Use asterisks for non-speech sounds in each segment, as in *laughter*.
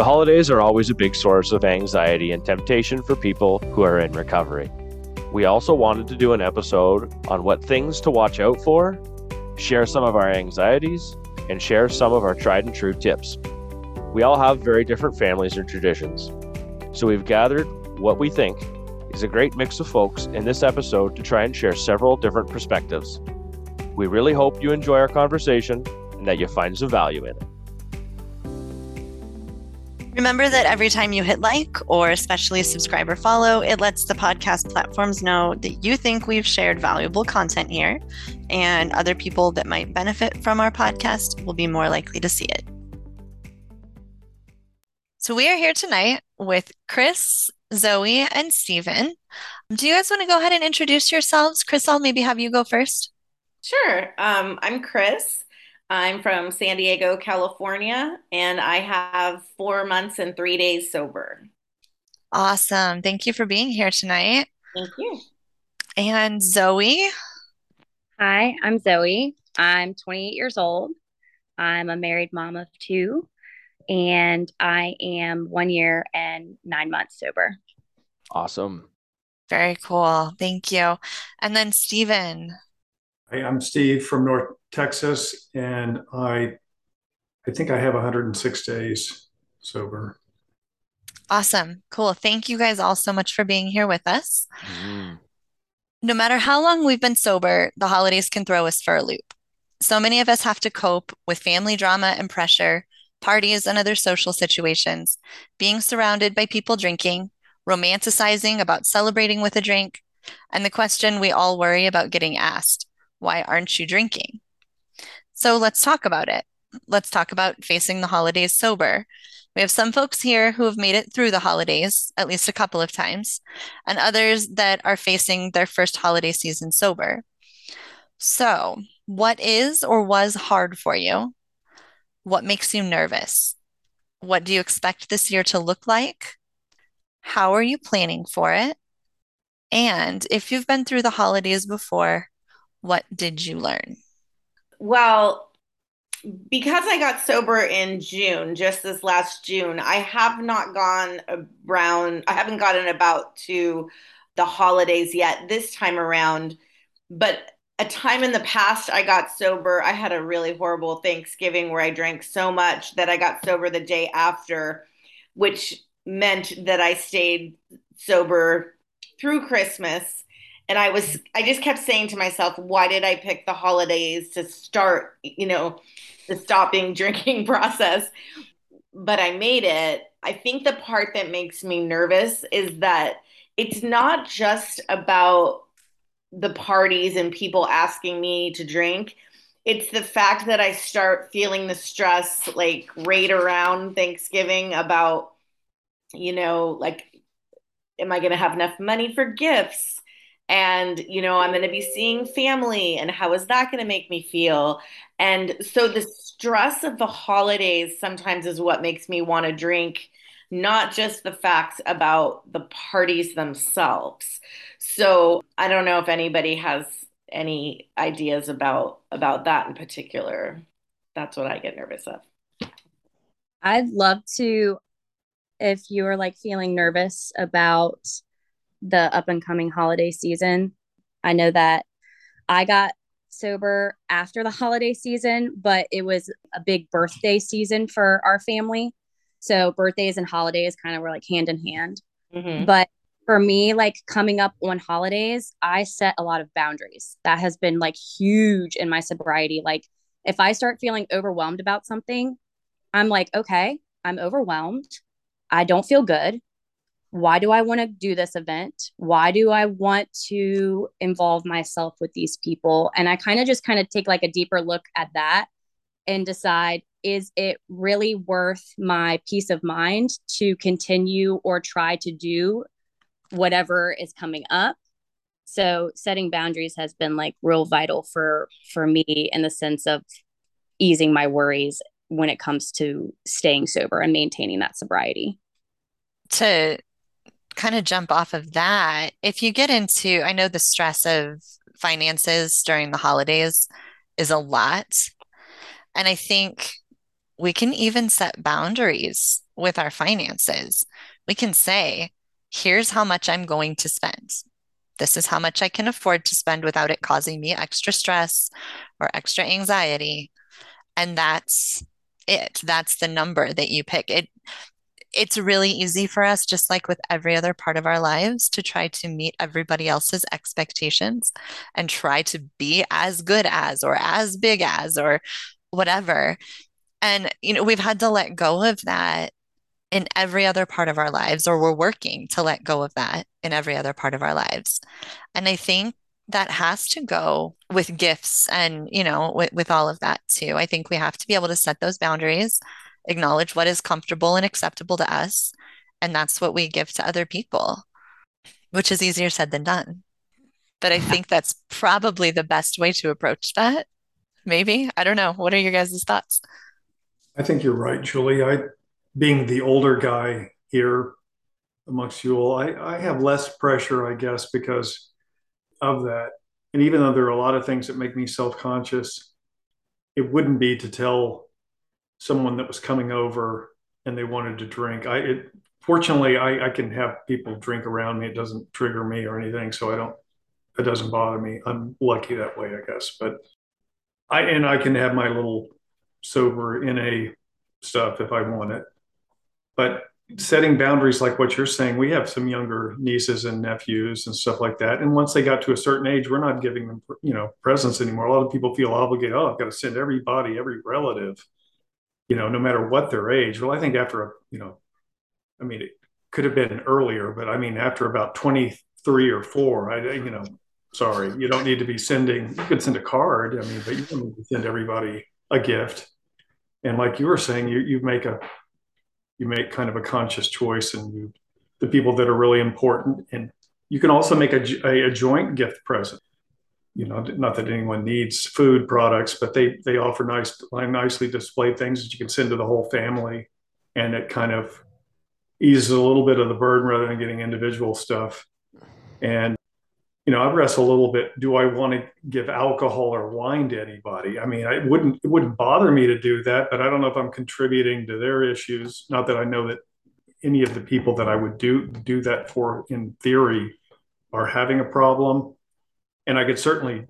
The holidays are always a big source of anxiety and temptation for people who are in recovery. We also wanted to do an episode on what things to watch out for, share some of our anxieties, and share some of our tried and true tips. We all have very different families and traditions, so we've gathered what we think is a great mix of folks in this episode to try and share several different perspectives. We really hope you enjoy our conversation and that you find some value in it. Remember that every time you hit like or especially subscribe or follow, it lets the podcast platforms know that you think we've shared valuable content here, and other people that might benefit from our podcast will be more likely to see it. So, we are here tonight with Chris, Zoe, and Stephen. Do you guys want to go ahead and introduce yourselves? Chris, I'll maybe have you go first. Sure. Um, I'm Chris. I'm from San Diego, California, and I have four months and three days sober. Awesome. Thank you for being here tonight. Thank you. And Zoe. Hi, I'm Zoe. I'm 28 years old. I'm a married mom of two, and I am one year and nine months sober. Awesome. Very cool. Thank you. And then Stephen. Hi, I'm Steve from North Texas, and I I think I have 106 days sober. Awesome. Cool. Thank you guys all so much for being here with us. Mm. No matter how long we've been sober, the holidays can throw us for a loop. So many of us have to cope with family drama and pressure, parties and other social situations, being surrounded by people drinking, romanticizing about celebrating with a drink, and the question we all worry about getting asked why aren't you drinking? So let's talk about it. Let's talk about facing the holidays sober. We have some folks here who have made it through the holidays at least a couple of times, and others that are facing their first holiday season sober. So, what is or was hard for you? What makes you nervous? What do you expect this year to look like? How are you planning for it? And if you've been through the holidays before, what did you learn? Well, because I got sober in June, just this last June, I have not gone around, I haven't gotten about to the holidays yet this time around. But a time in the past, I got sober. I had a really horrible Thanksgiving where I drank so much that I got sober the day after, which meant that I stayed sober through Christmas and i was i just kept saying to myself why did i pick the holidays to start you know the stopping *laughs* drinking process? But i made it. I think the part that makes me nervous is that it's not just about the parties and people asking me to drink. It's the fact that i start feeling the stress like right around thanksgiving about you know like am i going to have enough money for gifts and you know i'm going to be seeing family and how is that going to make me feel? And so the stress of the holidays sometimes is what makes me want to drink not just the facts about the parties themselves. So i don't know if anybody has any ideas about about that in particular. That's what i get nervous of. I'd love to if you're like feeling nervous about the up and coming holiday season. I know that I got sober after the *laughs* holiday season, but it was a big birthday season for our family. So birthdays and holidays kind of were like hand in hand. Mm-hmm. But for me, like coming up on holidays, I set a lot of boundaries. That has been like huge in my sobriety. Like if I start feeling overwhelmed about something, I'm like, okay, I'm overwhelmed. I don't feel good why do I want to do this event? Why do I want to involve myself with these people? And I kind of just kind of take like a deeper look at that and decide, is it really worth my peace of mind to continue or try to do whatever is coming up so setting boundaries has been like real vital for for me in the sense of easing my worries when it comes to staying sober and maintaining that sobriety to kind of jump off of that if you get into i know the stress of finances during the holidays is a lot and i think we can even set boundaries with our finances. We can say, here's how much I'm going to spend. This is how much I can afford to spend without it causing me extra stress or extra anxiety. And that's it. That's the number that you pick. It it's really easy for us, just like with every other part of our lives, to try to meet everybody else's expectations and try to be as good as or as big as or whatever. And, you know, we've had to let go of that in every other part of our lives, or we're working to let go of that in every other part of our lives. And I think that has to go with gifts and, you know, with, with all of that too. I think we have to be able to set those boundaries, acknowledge what is comfortable and acceptable to us. And that's what we give to other people, which is easier said than done. But I *laughs* think that's probably the best way to approach that. Maybe. I don't know. What are your guys' thoughts? I think you're right, Julie. I, being the older guy here amongst you all, I, I have less pressure, I guess, because of that. And even though there are a lot of things that make me self conscious, it wouldn't be to tell someone that was coming over and they wanted to drink. I, it, fortunately, I, I can have people drink around me. It doesn't trigger me or anything. So I don't, it doesn't bother me. I'm lucky that way, I guess. But I, and I can have my little sober NA stuff if I want it. But setting boundaries like what you're saying, we have some younger nieces and nephews and stuff like that. And once they got to a certain age, we're not giving them, you know, presents anymore. A lot of people feel obligated. Oh, I've got to send everybody, every relative, you know, no matter what their age. Well, I think after a, you know, I mean, it could have been earlier, but I mean, after about 23 or four, I, you know, sorry, you don't need to be sending, you could send a card. I mean, but you don't need to send everybody a gift. And like you were saying, you you make a you make kind of a conscious choice, and you the people that are really important, and you can also make a, a, a joint gift present. You know, not that anyone needs food products, but they they offer nice, nicely displayed things that you can send to the whole family, and it kind of eases a little bit of the burden rather than getting individual stuff. And you know, I wrestle a little bit. Do I want to give alcohol or wine to anybody? I mean, I wouldn't. It wouldn't bother me to do that, but I don't know if I'm contributing to their issues. Not that I know that any of the people that I would do do that for, in theory, are having a problem, and I could certainly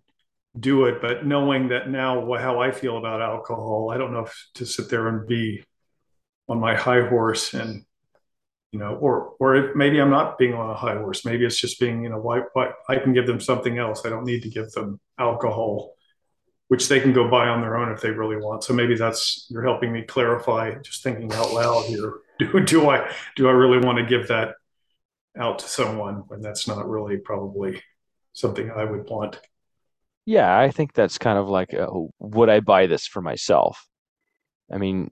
do it. But knowing that now how I feel about alcohol, I don't know if to sit there and be on my high horse and you know, or or maybe I'm not being on a high horse. Maybe it's just being, you know, why, why I can give them something else. I don't need to give them alcohol, which they can go buy on their own if they really want. So maybe that's you're helping me clarify. Just thinking out loud here. *laughs* Do do I do I really want to give that out to someone when that's not really probably something I would want? Yeah, I think that's kind of like, uh, would I buy this for myself? I mean,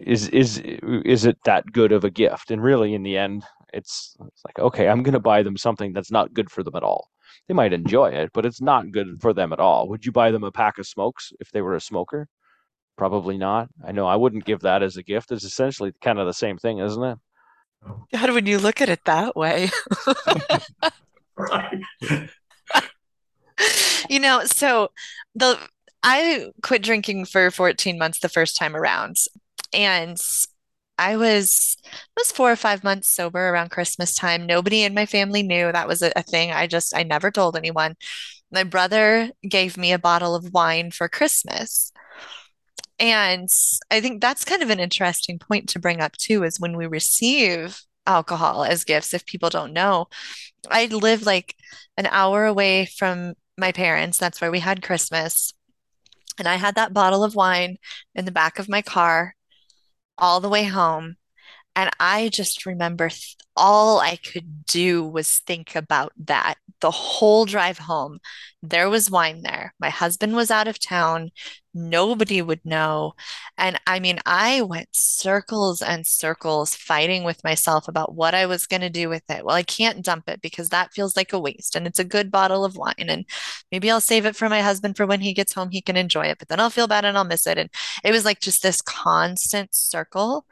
is is is it that good of a gift? And really, in the end, it's it's like okay, I'm going to buy them something that's not good for them at all. They might enjoy it, but it's not good for them at all. Would you buy them a pack of smokes if they were a smoker? Probably not. I know I wouldn't give that as a gift. It's essentially kind of the same thing, isn't it? God, when you look at it that way. *laughs* *laughs* right. *laughs* you know, so the I quit drinking for 14 months the first time around and I was was four or five months sober around Christmas time. Nobody in my family knew that was a, a, thing. I just I never told anyone. My brother gave me a bottle of wine for Christmas. And I think that's kind of an interesting point to bring up too, is when we receive alcohol as gifts, if people don't know. I live like an hour away from my parents. That's where we had Christmas. And I had that bottle of wine in the back of my car all the way home. And I just remember th- all I could do was think about that the whole drive home. There was wine there. My husband was out of town. Nobody would know. And I mean, I went circles and circles fighting with myself about what I was going to do with it. Well, I can't dump it because that feels like a waste. And it's a good bottle of wine. And maybe I'll save it for my husband for when he gets home, he can enjoy it. But then I'll feel bad and I'll miss it. And it was like just this constant circle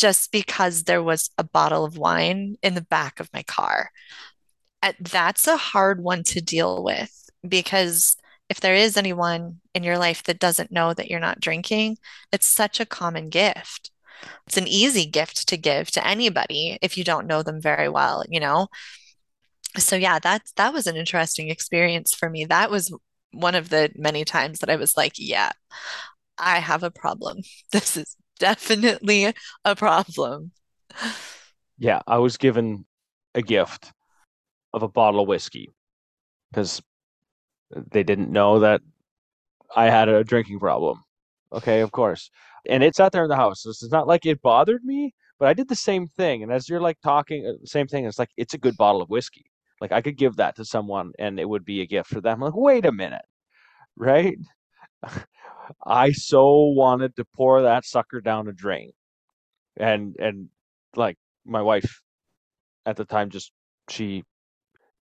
just because there was a bottle of wine in the back of my car. Uh, that's a hard one to deal with because if there is anyone in your life that doesn't know that you're not drinking, it's such a common gift. It's an easy gift to give to anybody if you don't know them very well, you know? So yeah, that's that was an interesting experience for me. That was one of the many times that I was like, yeah, I have a problem. *laughs* This is definitely a problem. Yeah, I was given a gift of a bottle of whiskey because they didn't know that I had a drinking problem. Okay, of course. And it sat there in the house. This is not like it bothered me, but I did the same thing. And as you're like talking, uh, same thing. It's like it's a good bottle of whiskey. Like I could give that to someone, and it would be a gift for them. I'm like, wait a minute, right? *laughs* I so wanted to pour that sucker down a drain. And and like my wife at the time just she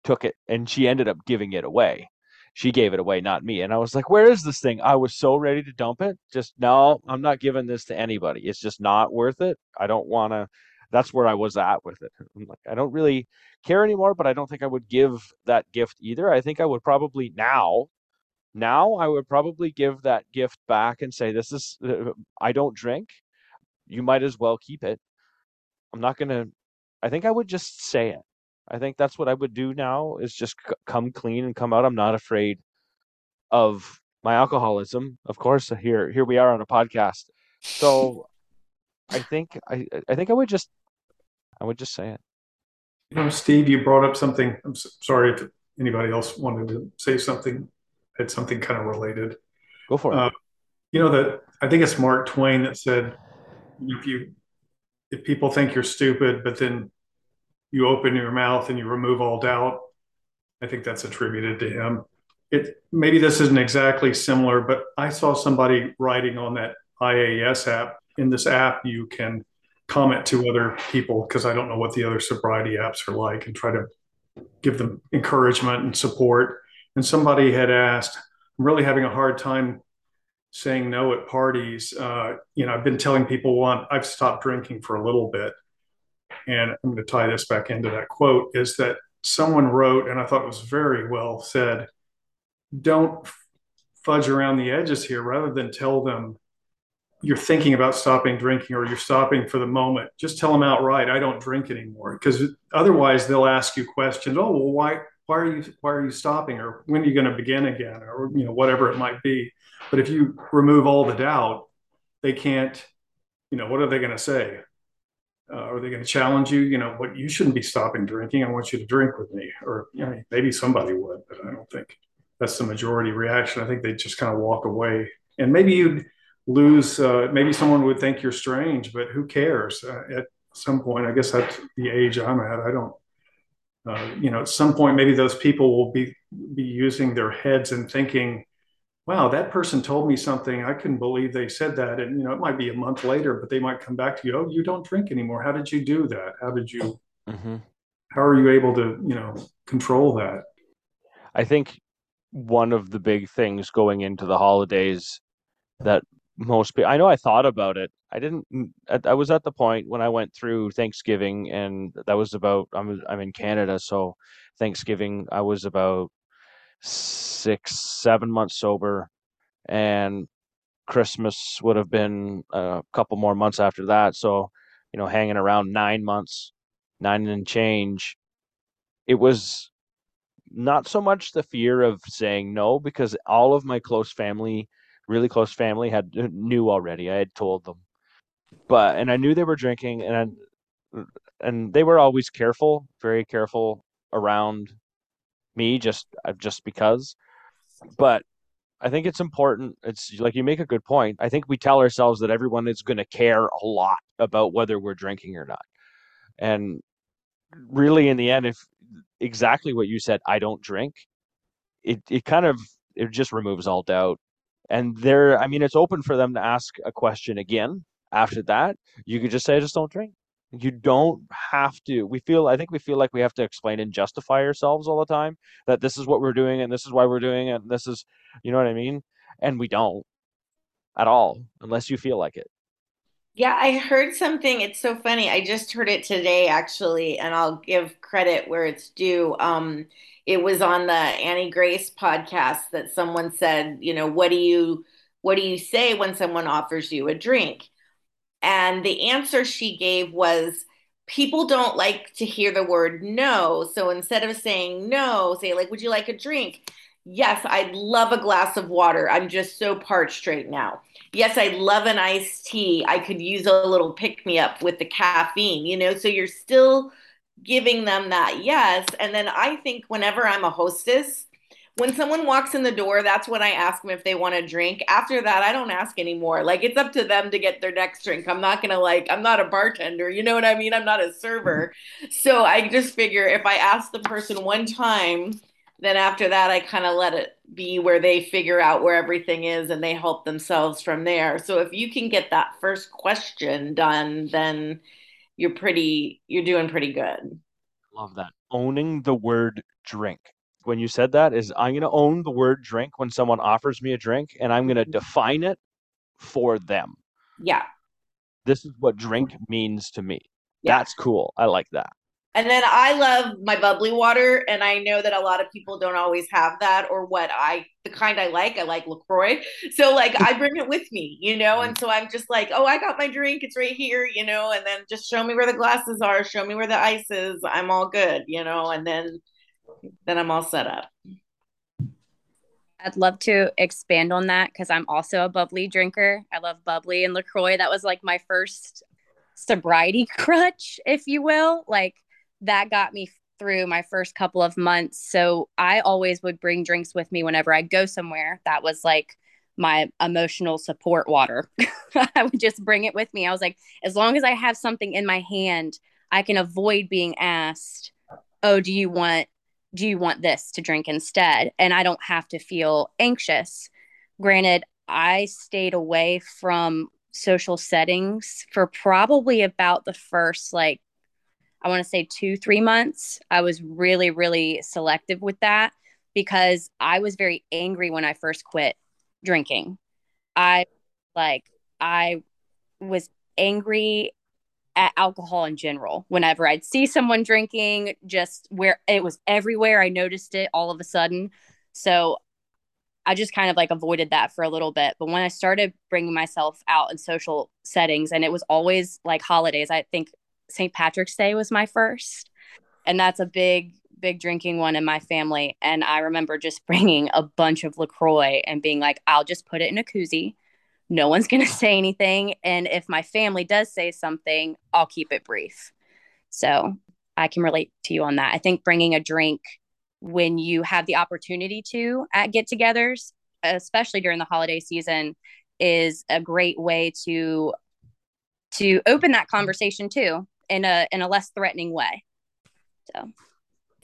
took it and she ended up giving it away. She gave it away, not me. And I was like, "Where is this thing?" I was so ready to dump it. Just no, I'm not giving this to anybody. It's just not worth it. I don't want to that's where I was at with it. I'm like, I don't really care anymore, but I don't think I would give that gift either. I think I would probably now now I would probably give that gift back and say, This is, uh, I don't drink. You might as well keep it. I'm not to, I think I would just say it. I think that's what I would do now is just c- come clean and come out. I'm not afraid of my alcoholism. Of course, here here we are on a podcast. So I think I I think I would just I would just say it. You know, Steve, you brought up something. I'm sorry if anybody else wanted to say something it's something kind of related. Go for it. Uh, you know that I think it's Mark Twain that said, if you if people think you're stupid, but then you open your mouth and you remove all doubt, I think that's attributed to him. It maybe this isn't exactly similar, but I saw somebody writing on that IAS app. In this app, you can comment to other people because I don't know what the other sobriety apps are like and try to give them encouragement and support and somebody had asked, I'm really having a hard time saying no at parties. Uh, you know, I've been telling people, well, I've stopped drinking for a little bit. And I'm going to tie this back into that quote is that someone wrote, and I thought it was very well said, don't fudge around the edges here rather than tell them you're thinking about stopping drinking or you're stopping for the moment just tell them outright i don't drink anymore because otherwise they'll ask you questions oh well why why are you why are you stopping or when are you going to begin again or you know whatever it might be. But if you remove all the doubt they can't you know what are they going to say? Uh, are they going to challenge you? You know what you shouldn't be stopping drinking. I want you to drink with me. Or you know, maybe somebody would but i don't think that's the majority reaction. I think they just kind of walk away. And maybe you'd lose uh, maybe someone would think you're strange but who cares? Uh, at some point i guess that's the age i'm at. I don't uh, you know, at some point, maybe those people will be be using their heads and thinking, "Wow, that person told me something. I couldn't believe they said that." And you know, it might be a month later, but they might come back to you. Oh, you don't drink anymore. How did you do that? How did you? Mm-hmm. How are you able to, you know, control that? I think one of the big things going into the holidays that most people, I know I thought about it I didn't. I was at the point when I went through Thanksgiving, and that was about. I'm I'm in Canada, so Thanksgiving I was about six, seven months sober, and Christmas would have been a couple more months after that. So, you know, hanging around nine months, nine and change. It was not so much the fear of saying no because all of my close family, really close family, had knew already. I had told them but and I knew they were drinking, and I, and they were always careful, very careful around me, just uh, just because. But I think it's important. It's like you make a good point. I think we tell ourselves that everyone is going to care a lot about whether we're drinking or not. And really, in the end, if exactly what you said, I don't drink, it, it kind of it just removes all doubt. And there, I mean, it's open for them to ask a question again after that. You could just say, I just don't drink. You don't have to. We feel, I think we feel like we have to explain and justify ourselves all the time that this is what we're doing and this is why we're doing it. And this is, you know what I mean? And we don't at all unless you feel like it. Yeah, I heard something. It's so funny. I just heard it today, actually, and I'll give credit where it's due. Um, it was on the Annie Grace podcast that someone said, you know, what do you what do you say when someone offers you a drink? And the answer she gave was people don't like to hear the word no. So instead of saying no, say like, would you like a drink? Yes, I'd love a glass of water. I'm just so parched right now. Yes, I'd love an iced tea. I could use a little pick me up with the caffeine, you know? So you're still giving them that yes. And then I think whenever I'm a hostess, when someone walks in the door, that's when I ask them if they want a drink. After that, I don't ask anymore. Like it's up to them to get their next drink. I'm not gonna like, I'm not a bartender, you know what I mean? I'm not a server. So I just figure if I ask the person one time, then after that, I kind of let it be where they figure out where everything is and they help themselves from there. So if you can get that first question done, then you're pretty you're doing pretty good. Love that. Owning the word drink. When you said that is I'm going to own the word drink when someone offers me a drink and I'm going to mm-hmm. define it for them. Yeah. This is what drink means to me. Yeah. That's cool. I like that. And then I love my bubbly water, and I know that a lot of people don't always have that or what I the kind I like. I like LaCroix. So like I bring it with me, you know, and so I'm just like, oh, I got my drink, it's right here, you know, and then just show me where the glasses are, show me where the ice is, I'm all good, you know, and then then I'm all set up. I'd love to expand on that because I'm also a bubbly drinker. I love bubbly and LaCroix. That was like my first sobriety *laughs* crutch, if you will. Like that got me through my first couple of months. So I always would bring drinks with me whenever I'd go somewhere. That was like my emotional support water. *laughs* I would just bring it with me. I was like, as long as I have something in my hand, I can avoid being asked, "Oh, do you want do you want this to drink instead?" And I don't have to feel anxious. Granted, I stayed away from social settings for probably about the first like I want to say two, three months. I was really, really selective with that because I was very angry when I first quit drinking. I like, I was angry at alcohol in general. Whenever I'd see someone drinking, just where it was everywhere, I noticed it all of a sudden. So I just kind of like avoided that for a little bit. But when I started bringing myself out in social settings, and it was always like holidays, I think St. Patrick's Day was my first. And that's a big, big drinking one in my family. And I remember just *laughs* bringing a bunch of LaCroix and being like, I'll just put it in a koozie. No one's going *laughs* to say anything. And if my family does say something, I'll keep it brief. So I can relate to you on that. I think bringing a drink when you have the opportunity to at get togethers, especially during the holiday season, is a great way to to open that conversation too in a in a less threatening way. So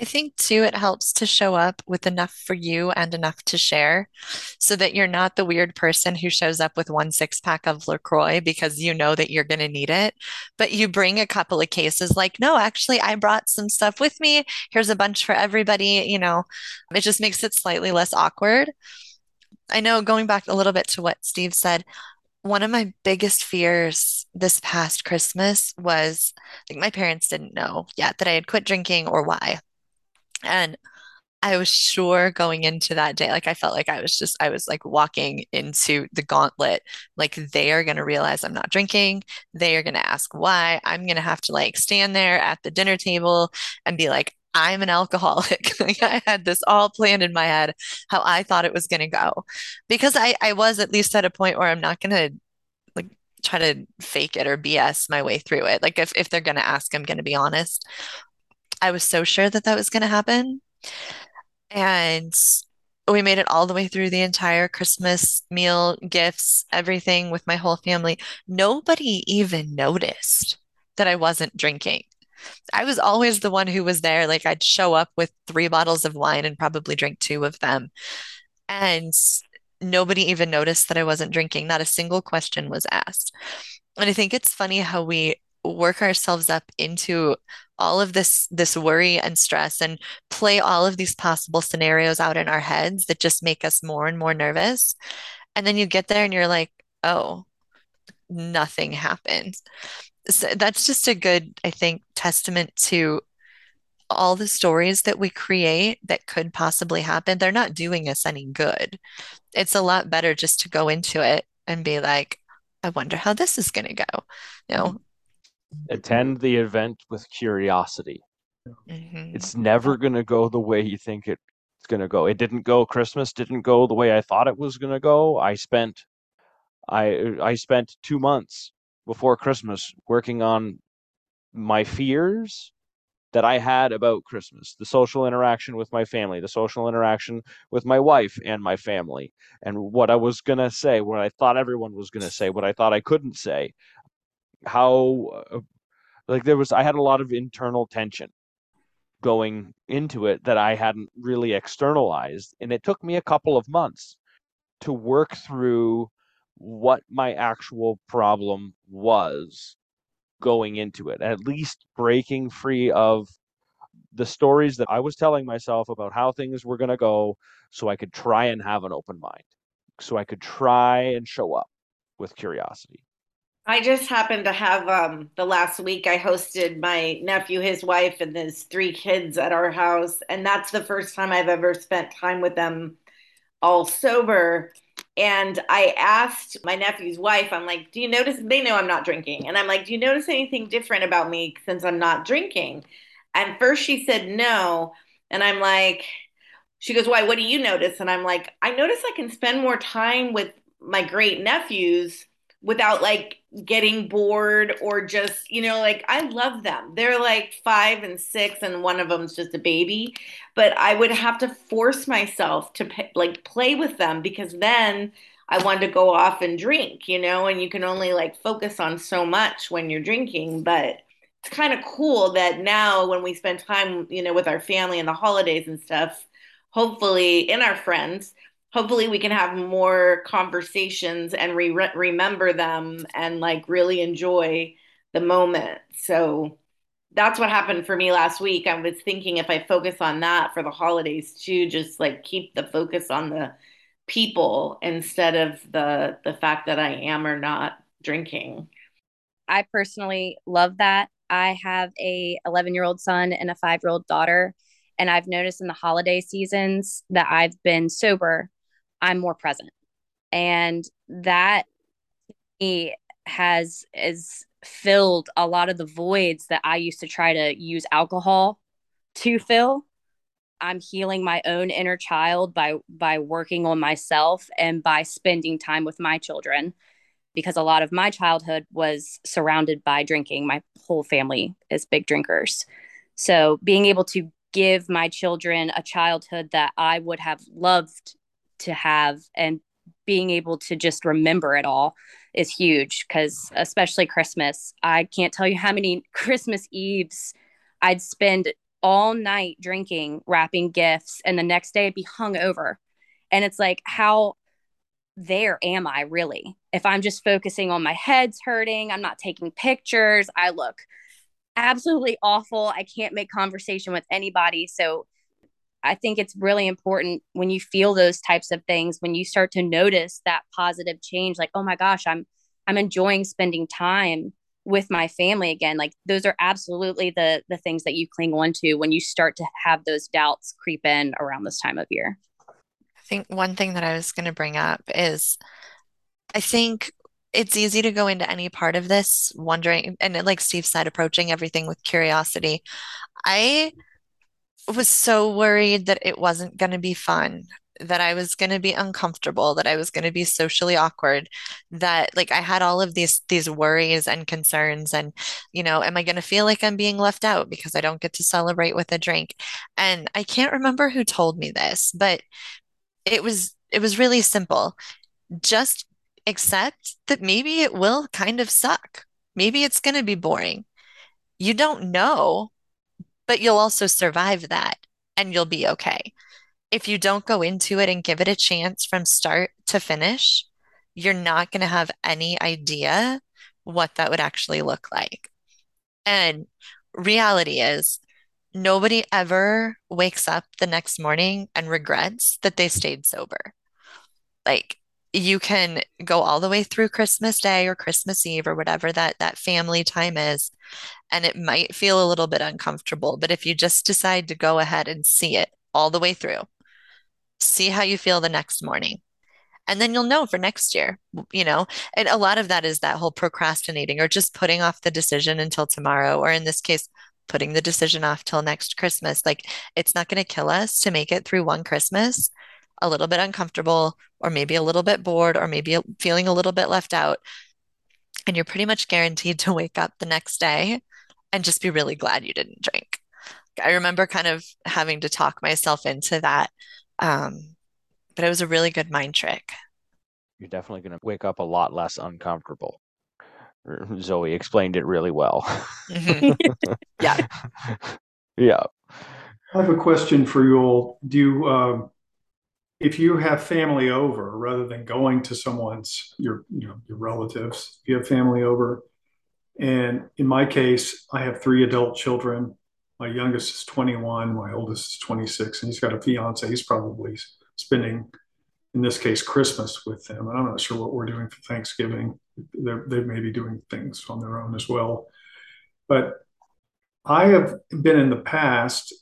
I think too, it helps to show up with enough for you and enough to share so that you're not the weird person who shows up with one six pack of LaCroix because you know that you're going to need it. But you bring a couple of cases like, no, actually, I brought some stuff with me. Here's a bunch for everybody. You know, it just makes it slightly less awkward. I know going back a little bit to what Steve said, one of my biggest fears this past Christmas was like my parents didn't know yet that I had quit drinking or why. And I was sure going into that day, like I felt like I was just, I was like walking into the gauntlet. Like they are going to realize I'm not drinking. They are going to ask why. I'm going to have to like stand there at the dinner table and be like, I'm an alcoholic. *laughs* like I had this all planned in my head how I thought it was going to go because I, I was at least at a point where I'm not going to try to fake it or BS my way through it. Like if, if they're going to ask, I'm going to be honest. I was so sure that that was going to happen. And we made it all the way through the entire Christmas meal, gifts, everything with my whole family. Nobody even noticed that I wasn't drinking. I was always the one who was there. Like I'd show up with three bottles of wine and probably drink two of them. And nobody even noticed that I wasn't drinking. Not a single question was asked. And I think it's funny how we work ourselves up into all of this this worry and stress and play all of these possible scenarios out in our heads that just make us more and more nervous. And then you get there and you're like, oh, nothing happened. So that's just a good, I think, testament to all the stories that we create that could possibly happen. They're not doing us any good. It's a lot better just to go into it and be like, I wonder how this is going to go. You know, attend the event with curiosity. Mm-hmm. It's never going to go the way you think it's going to go. It didn't go Christmas didn't go the way I thought it was going to go. I spent I I spent 2 months before Christmas working on my fears that I had about Christmas, the social interaction with my family, the social interaction with my wife and my family, and what I was going to say, what I thought everyone was going to say, what I thought I couldn't say, how uh, like there was I had a lot of internal tension going into it that I hadn't really externalized and it took me a couple of months to work through what my actual problem was going into it at least breaking free of the stories that I was telling myself about how things were going to go so I could try and have an open mind so I could try and show up with curiosity I just happened to have um, the last week I hosted my nephew, his wife, and his three kids at our house. And that's the first time I've ever spent time with them all sober. And I asked my nephew's wife, I'm like, Do you notice? They know I'm not drinking. And I'm like, Do you notice anything different about me since I'm not drinking? And first she said no. And I'm like, She goes, Why? What do you notice? And I'm like, I notice I can spend more time with my great nephews without like getting bored or just you know like i love them. They're like five and six and one of them's just a baby. But i would have to force myself to like play with them because then i wanted to go off and drink you know? And you can only like focus on so much when you're drinking. But it's kind of cool that now when we spend time you know with our family and the holidays and stuff hopefully in our friends hopefully we can have more conversations and re- remember them and like really enjoy the moment. So that's what happened for me last week. I was thinking if I focus on that for the holidays too, just like keep the focus on the people instead of the the fact that I am or not drinking. I personally love that. I have a 11 year old son and a five year old daughter. And I've noticed in the holiday seasons that I've been sober I'm more present. And that has is filled a lot of the voids that I used to try to use alcohol to fill. I'm healing my own inner child by by working on myself and by spending time with my children because a lot of my childhood was surrounded by drinking. My whole family is big drinkers. So being able to give my children a childhood that I would have loved to have and being able to just remember it all is huge because especially christmas i can't tell you how many *laughs* christmas eves i'd spend all night drinking wrapping gifts and the next day i'd be hung over. And it's like how there am i really? If i'm just focusing on my head's hurting i'm not taking pictures i look absolutely awful i can't make conversation with anybody. So I think it's really important when you feel those types of things, when you start to notice that positive change, like, oh my gosh, I'm I'm enjoying spending time with my family again. Like those are absolutely the the things that you cling on to when you start to have those doubts creep in around this time of year. I think one thing that I was going to bring up is I think it's easy to go into any part of this wondering and like Steve said approaching everything with curiosity. I was so worried that it wasn't going to be fun, that I was going to be uncomfortable, that I was going to be socially awkward, that like I had all of these these worries and concerns and you know, am I going to feel like I'm being left out because I don't get to celebrate with a drink? And I can't remember who told me this, but it was it was really simple. Just accept that maybe it will kind of suck. Maybe it's going to be boring. You don't know, but you'll also survive that and you'll be okay. If you don't go into it and give it a chance from start to finish, you're not going to have any idea what that would actually look like. And reality is, nobody ever wakes up the next morning and regrets that they stayed sober. Like you can go all the way through Christmas Day or Christmas Eve or whatever that that family time is and it might feel a little bit uncomfortable, but if you just decide to go ahead and see it all the way through, see how you feel the next morning. And then you'll know for next year, you know, and a lot of that is that whole procrastinating or just putting off the decision until tomorrow, or in this case, putting the decision off till next Christmas. Like it's not going to kill us to make it through one Christmas a little bit uncomfortable, or maybe a little bit bored, or maybe feeling a little bit left out. And you're pretty much guaranteed *laughs* to wake up the next day and just be really glad you didn't drink. I remember kind of having to talk myself into that. Um, but it was a really good mind trick. You're definitely going to wake up a lot less uncomfortable. Zoe explained it really well. Mm-hmm. *laughs* yeah. Yeah. I have a question for you all. Do you, um, if you have family over, rather than going to someone's your you know your relatives, if you have family over, and in my case, I have three adult children. My youngest is 21, my oldest is 26, and he's got a fiance. He's probably spending, in this case, Christmas with them. And I'm not sure what we're doing for Thanksgiving. They're, they may be doing things on their own as well. But I have been in the past,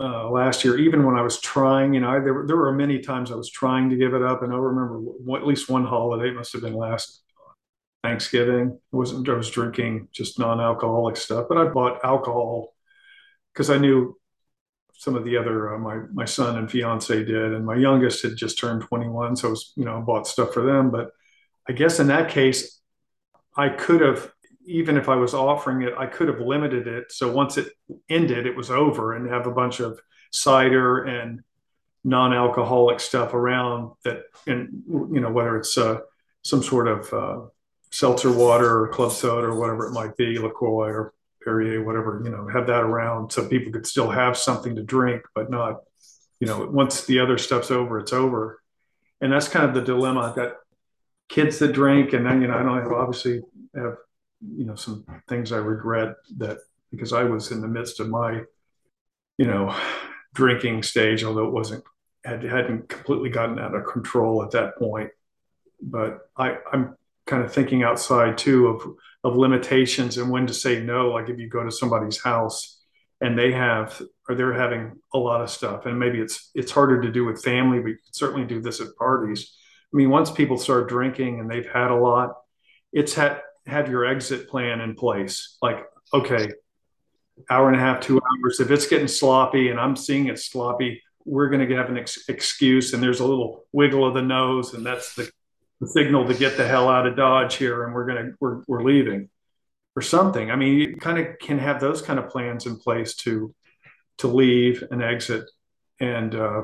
uh, last year, even when I was trying, you know, I, there, were, there were many times I was trying to give it up. And I remember what, at least one holiday, must have been last Thanksgiving. I wasn't, I was drinking just non alcoholic stuff, but I bought alcohol because I knew some of the other uh, my my son and fiance did, and my youngest had just turned 21, so was you know bought stuff for them. But I guess in that case, I could have even if I was offering it, I could have limited it. So once it ended, it was over, and have a bunch of cider and non-alcoholic stuff around that, and you know whether it's uh, some sort of uh, seltzer water or club soda or whatever it might be, LaCroix or Perrier, whatever, you know, have that around so people could still have something to drink, but not, you know, once the other stuff's over, it's over. And that's kind of the dilemma. I've got kids that drink, and then, you know, I don't have, obviously have, you know, some things I regret that because I was in the midst of my, you know, drinking stage, although it wasn't, had, hadn't completely gotten out of control at that point. But I, I'm kind of thinking outside too of of limitations and when to say no. Like if you go to somebody's house and they have or they're having a lot of stuff, and maybe it's it's harder to do with family, but you can certainly do this at parties. I mean, once people start drinking and they've had a lot, it's had have your exit plan in place. Like, okay, hour and a half, two hours. If it's getting sloppy and I'm seeing it sloppy, we're going to have an ex- excuse. And there's a little wiggle of the nose, and that's the the signal to get the hell out of Dodge here, and we're gonna we're we're leaving, or something. I mean, you kind of can have those kind of plans in place to to leave and exit, and uh,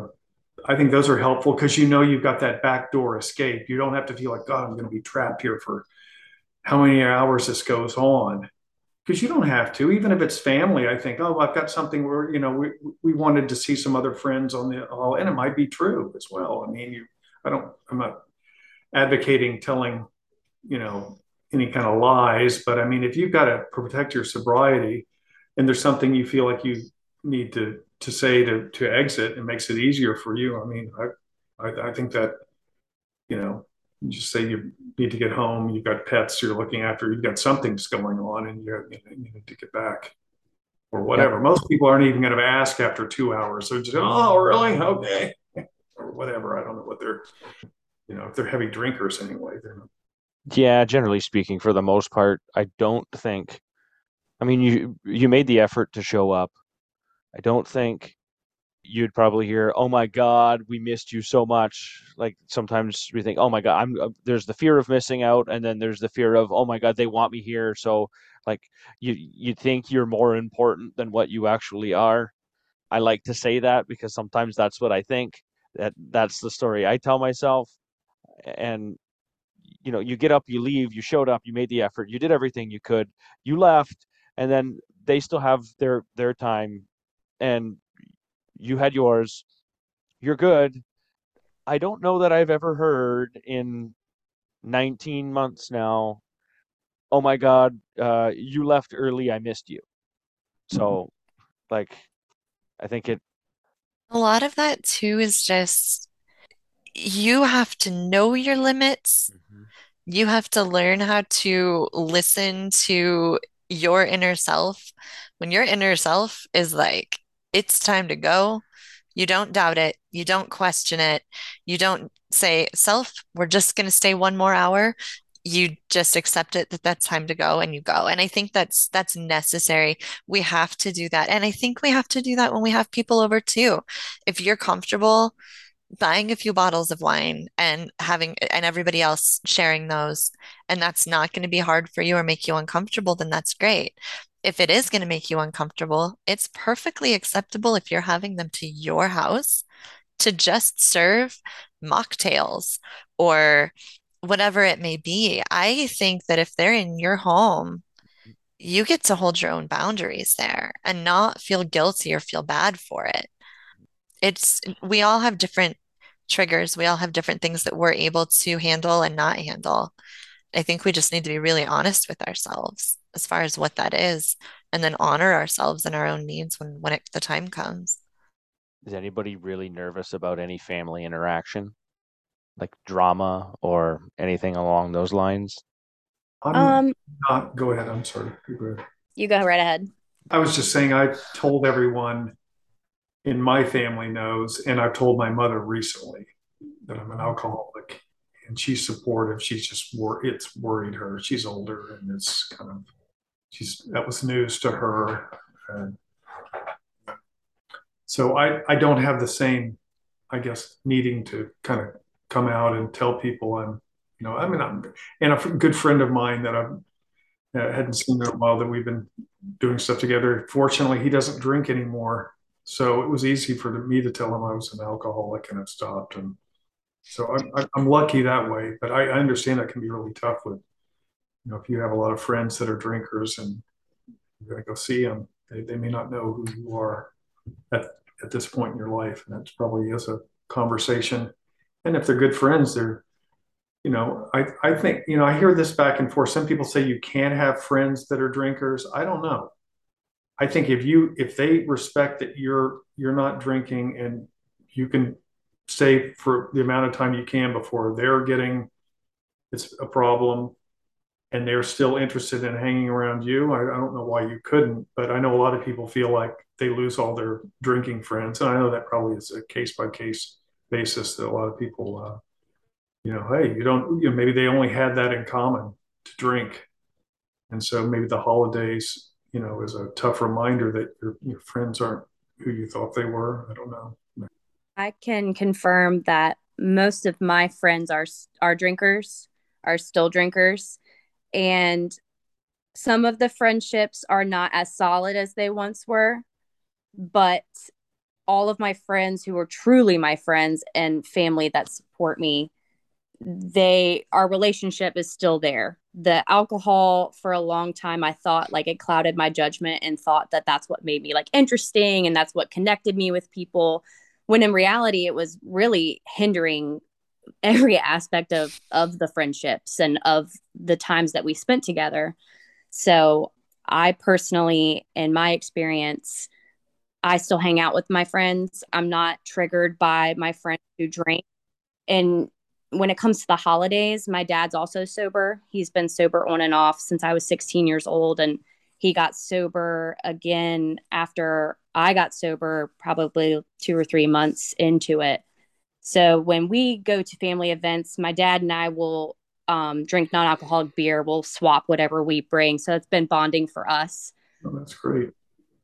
I think those are helpful because you know you've got that backdoor escape. You don't have to feel like God, I'm going to be trapped here for how many hours this goes on because you don't have to even if it's family i think oh i've got something where you know we, we wanted to see some other friends on the hall and it might be true as well i mean you i don't i'm not advocating telling, you know, any kind of lies. But I mean, if you've got to protect your sobriety and there's something you feel like you need to to say to to exit, it makes it easier for you. I mean, I I, I think that you know, you just say you need to get home, you've got pets you're looking after, you've got something's going on, and you, you need to get back or whatever. Yeah. Most people aren't even going to ask after two hours. They're just, oh, really? Okay. *laughs* or whatever. I don't know what they're you know, if they're heavy drinkers anyway, they're not. Yeah, generally speaking, for the most part, I don't think. I mean, you you made the effort to show up. I don't think you'd probably hear, "Oh my God, we missed you so much." Like sometimes we think, "Oh my God, I'm." Uh, there's the fear of missing out, and then there's the fear of, "Oh my God, they want me here." So, like, you you think you're more important than what you actually are. I like to say that because sometimes that's what I think, that that's the story I tell myself. And you know, you get up, you leave, you showed up, you made the effort, you did everything you could, you left, and then they still have their their time, and you had yours. You're good. I don't know that I've ever heard in 19 months now. Oh my God, uh, you left early. I missed you. So, like, I think it. A lot of that too is just you have to know your limits. Mm-hmm. You have to learn how to listen to your inner self. When your inner self is like, it's time to go, you don't doubt it. You don't question it. You don't say, self, we're just going to stay one more hour. You just accept it that that's time to go and you go. And I think that's that's necessary. We have to do that. And I think we have to do that when we have people over too. If you're comfortable buying a few bottles of wine and having and everybody else sharing those and that's not going to be hard for you or make you uncomfortable then that's great if it is going to make you uncomfortable it's perfectly acceptable if you're having them to your house to just serve mocktails or whatever it may be i think that if they're in your home you get to hold your own boundaries there and not feel guilty or feel bad for it it's we all have different triggers. We all have different things that we're able to handle and not handle. I think we just need to be really honest with ourselves as far as what that is, and then honor ourselves and our own needs when when it, the time comes. Is anybody really nervous about any family interaction, like drama or anything along those lines? I'm Um, not, go ahead. I'm sorry. You Go you go right ahead. I was just saying, I've told everyone in my family knows, and I've told my mother recently that I'm an alcoholic, and she's supportive. She's just wor- it's worried her. She's older, and it's kind of she's that was news to her. And so I I don't have the same, I guess, needing to kind of come out and tell people I'm, you know, I mean, I'm and a good friend of mine that I've uh, hadn't seen in a while that we've been doing stuff together. Fortunately, he doesn't drink anymore, so it was easy for me to tell him I was an alcoholic and I've stopped. And so I'm, I'm lucky that way. But I, I understand that can be really tough with, you know, if you have a lot of friends that are drinkers and you're going to go see them, they, they may not know who you are at, at this point in your life. And that's probably is a conversation. And if they're good friends, they're, you know, I, I think, you know, I hear this back and forth. Some people say you can't have friends that are drinkers. I don't know. I think if you if they respect that you're you're not drinking and you can stay for the amount of time you can before they're getting it's a problem and they're still interested in hanging around you, I, I don't know why you couldn't, but I know a lot of people feel like they lose all their drinking friends. And I know that probably is a case by case basis that a lot of people, uh, you know, hey, you don't, you know, maybe they only had that in common to drink. And so maybe the holidays, you know, is a tough reminder that your, your friends aren't who you thought they were. I don't know. I can confirm that most of my friends are are drinkers, are still drinkers, and some of the friendships are not as solid as they once were, but all of my friends who are truly my friends and family that support me, they our relationship is still there. The alcohol for a long time I thought like it clouded my judgment and thought that that's what made me like interesting and that's what connected me with people when in reality it was really hindering every aspect of of the friendships and of the times that we spent together. So i personally in my experience i still hang out with my friends. I'm not triggered by my friends who drink. And when it comes to the holidays my dad's also sober. He's been sober on and off since i was 16 years old and he got sober again after I got sober, probably two or three months into it. So when we go to family events, my dad and I will um, drink non alcoholic beer. We'll swap whatever we bring. So it's been bonding for us. Oh, that's great.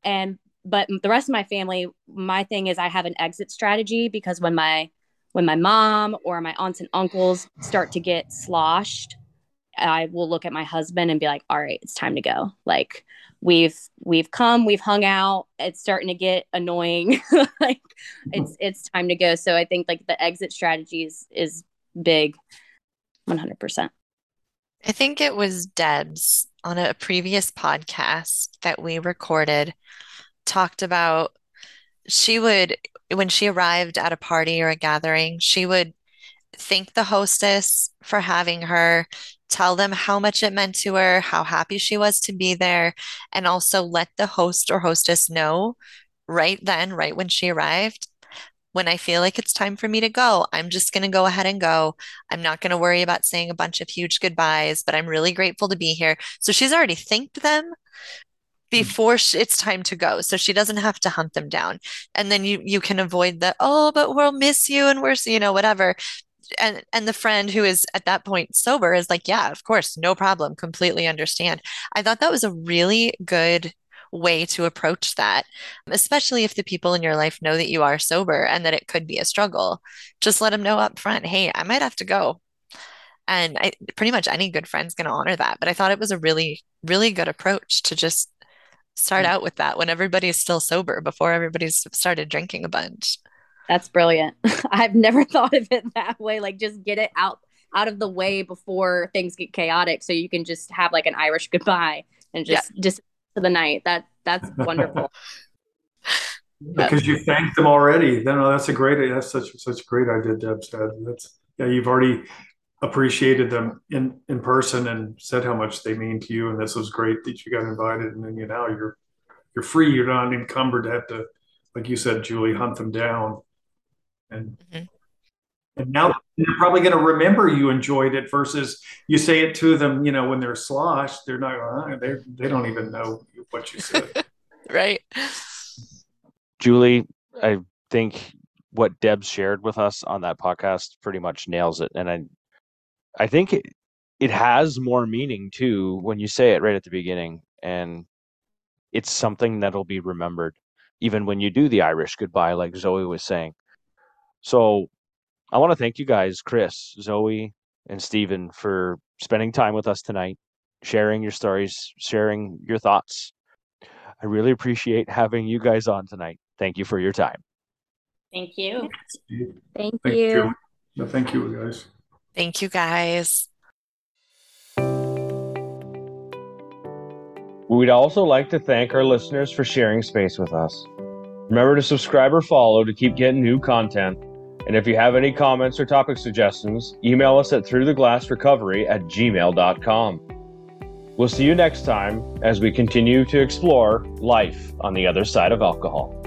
And but the rest of my family, my thing is I have an exit strategy because when my when my mom or my aunts and uncles start to get sloshed I will look at my husband and be like, all right, it's time to go. Like we've we've come, we've hung out. It's starting to get annoying. *laughs* like it's it's time to go. So I think like the exit strategy is is big. 100%. I think it was Deb's on a previous podcast that we recorded talked about she would when she arrived at a party or a gathering, she would thank the hostess for having her, tell them how much it meant to her, how happy she was to be there, and also let the host or hostess know right then, right when she arrived. When I feel like it's time for me to go, I'm just going to go ahead and go. I'm not going to worry about saying a bunch of huge goodbyes, but I'm really grateful to be here. So she's already thanked them mm. before it's time to go so she doesn't have to hunt them down and then you you can avoid the oh but we'll miss you and we're you know whatever and and the friend who is at that point sober is like, yeah, of course, no problem, completely understand. I thought that was a really good way to approach that, especially if the people in your life know that you are sober and that it could be a struggle. Just let them know up front, hey, I might have to go. And I pretty much any good friend's going to honor that. But I thought it was a really, really good approach to just start mm. out with that when everybody's still sober before everybody's started drinking a bunch. That's brilliant. *laughs* I've never *laughs* thought of it that way. Like just get it out out of the way before things get chaotic so you can just have like an Irish goodbye and just yeah. just for the night. That that's wonderful. *laughs* because you thanked them already. No, no, that's a great that's such such a great idea, Deb said. That's yeah, you've already appreciated them in in person and said how much they mean to you and this was great that you got invited and then you now you're you're free you're not encumbered to have to like you said julie hunt them down and mm-hmm. and now they're probably going to remember you enjoyed it versus you say it to them you know when they're sloshed they're not uh, they they don't even know what you said. *laughs* Right. Julie i think what deb shared with us on that podcast pretty much nails it. And i i think it, it has more meaning too when you say it right at the beginning. And it's something that'll be remembered even when you do the irish goodbye like zoe was saying so I want to thank you guys, Chris, Zoe, and Stephen, for spending time with us tonight, sharing your stories, sharing your thoughts. I really appreciate having you guys on tonight. Thank you for your time. Thank you. Thank, thank you. you. thank you, guys. Thank you, guys. We'd also like to thank our listeners for sharing space with us. Remember to subscribe or follow to keep getting new content. And if you have any comments or topic suggestions, email us at throughtheglassrecovery at gmail.com. We'll see you next time as we continue to explore life on the other side of alcohol.